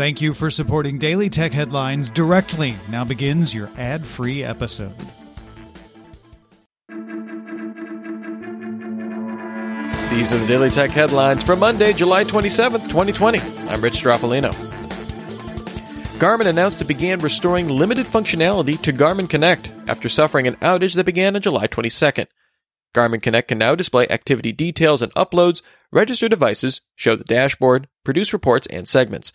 Thank you for supporting Daily Tech Headlines directly. Now begins your ad free episode. These are the Daily Tech headlines for Monday, July 27th, 2020. I'm Rich Stroffolino. Garmin announced it began restoring limited functionality to Garmin Connect after suffering an outage that began on July 22nd. Garmin Connect can now display activity details and uploads, register devices, show the dashboard, produce reports and segments.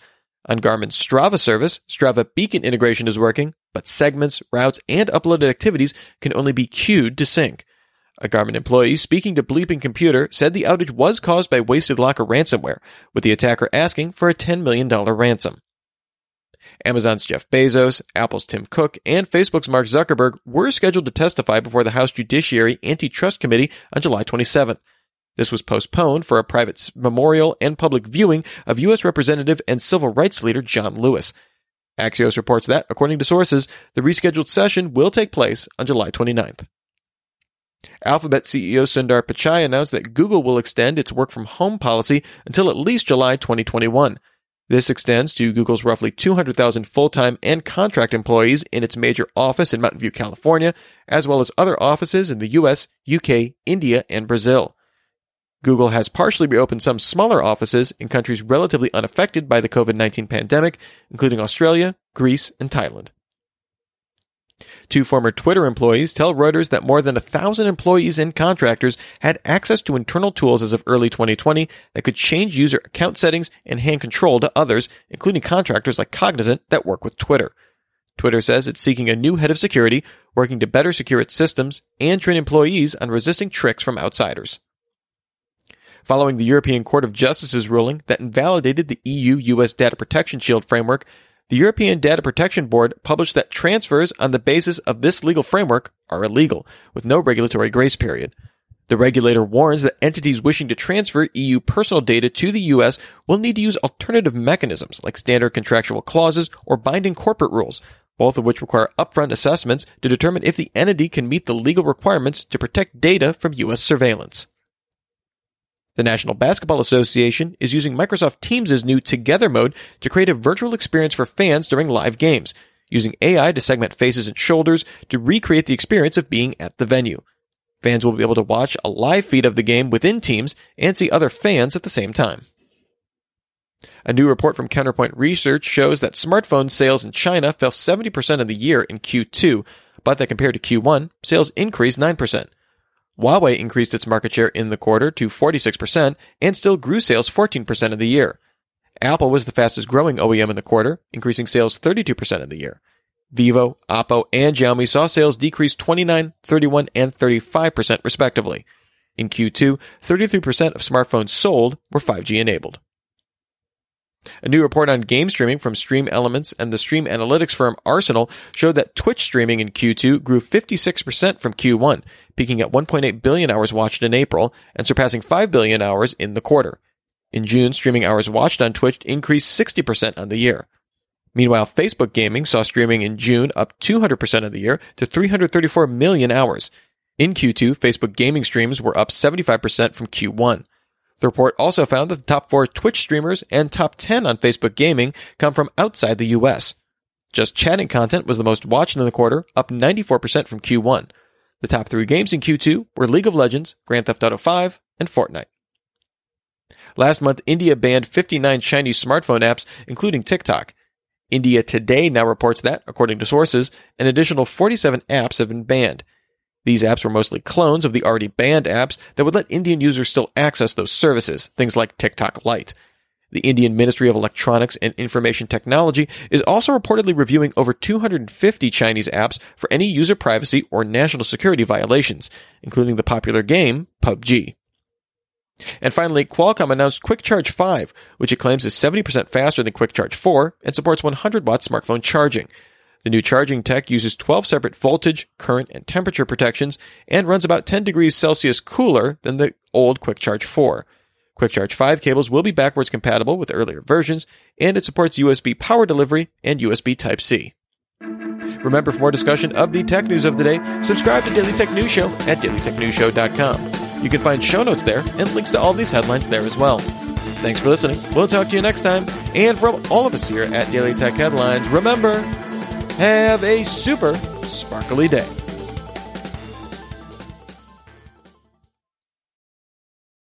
On Garmin's Strava service, Strava Beacon integration is working, but segments, routes, and uploaded activities can only be queued to sync. A Garmin employee speaking to Bleeping Computer said the outage was caused by Wasted Locker ransomware, with the attacker asking for a $10 million ransom. Amazon's Jeff Bezos, Apple's Tim Cook, and Facebook's Mark Zuckerberg were scheduled to testify before the House Judiciary Antitrust Committee on July 27th. This was postponed for a private memorial and public viewing of U.S. Representative and civil rights leader John Lewis. Axios reports that, according to sources, the rescheduled session will take place on July 29th. Alphabet CEO Sundar Pichai announced that Google will extend its work from home policy until at least July 2021. This extends to Google's roughly 200,000 full-time and contract employees in its major office in Mountain View, California, as well as other offices in the US, UK, India, and Brazil. Google has partially reopened some smaller offices in countries relatively unaffected by the COVID-19 pandemic, including Australia, Greece, and Thailand. Two former Twitter employees tell Reuters that more than a thousand employees and contractors had access to internal tools as of early 2020 that could change user account settings and hand control to others, including contractors like Cognizant that work with Twitter. Twitter says it's seeking a new head of security, working to better secure its systems and train employees on resisting tricks from outsiders. Following the European Court of Justice's ruling that invalidated the EU US Data Protection Shield framework, the European Data Protection Board published that transfers on the basis of this legal framework are illegal, with no regulatory grace period. The regulator warns that entities wishing to transfer EU personal data to the US will need to use alternative mechanisms like standard contractual clauses or binding corporate rules, both of which require upfront assessments to determine if the entity can meet the legal requirements to protect data from US surveillance. The National Basketball Association is using Microsoft Teams' new Together mode to create a virtual experience for fans during live games, using AI to segment faces and shoulders to recreate the experience of being at the venue. Fans will be able to watch a live feed of the game within Teams and see other fans at the same time. A new report from Counterpoint Research shows that smartphone sales in China fell 70% of the year in Q2, but that compared to Q1, sales increased 9%. Huawei increased its market share in the quarter to 46% and still grew sales 14% of the year. Apple was the fastest growing OEM in the quarter, increasing sales 32% of the year. Vivo, Oppo, and Xiaomi saw sales decrease 29, 31, and 35% respectively. In Q2, 33% of smartphones sold were 5G enabled. A new report on game streaming from Stream Elements and the stream analytics firm Arsenal showed that Twitch streaming in Q2 grew 56% from Q1, peaking at 1.8 billion hours watched in April and surpassing 5 billion hours in the quarter. In June, streaming hours watched on Twitch increased 60% on the year. Meanwhile, Facebook gaming saw streaming in June up 200% of the year to 334 million hours. In Q2, Facebook gaming streams were up 75% from Q1. The report also found that the top four Twitch streamers and top 10 on Facebook gaming come from outside the US. Just chatting content was the most watched in the quarter, up 94% from Q1. The top three games in Q2 were League of Legends, Grand Theft Auto 5, and Fortnite. Last month, India banned 59 Chinese smartphone apps, including TikTok. India Today now reports that, according to sources, an additional 47 apps have been banned. These apps were mostly clones of the already banned apps that would let Indian users still access those services, things like TikTok Lite. The Indian Ministry of Electronics and Information Technology is also reportedly reviewing over 250 Chinese apps for any user privacy or national security violations, including the popular game PUBG. And finally, Qualcomm announced Quick Charge 5, which it claims is 70% faster than Quick Charge 4 and supports 100 watt smartphone charging. The new charging tech uses 12 separate voltage, current, and temperature protections and runs about 10 degrees Celsius cooler than the old Quick Charge 4. Quick Charge 5 cables will be backwards compatible with earlier versions, and it supports USB power delivery and USB Type C. Remember, for more discussion of the tech news of the day, subscribe to Daily Tech News Show at dailytechnewsshow.com. You can find show notes there and links to all these headlines there as well. Thanks for listening. We'll talk to you next time. And from all of us here at Daily Tech Headlines, remember, have a super sparkly day.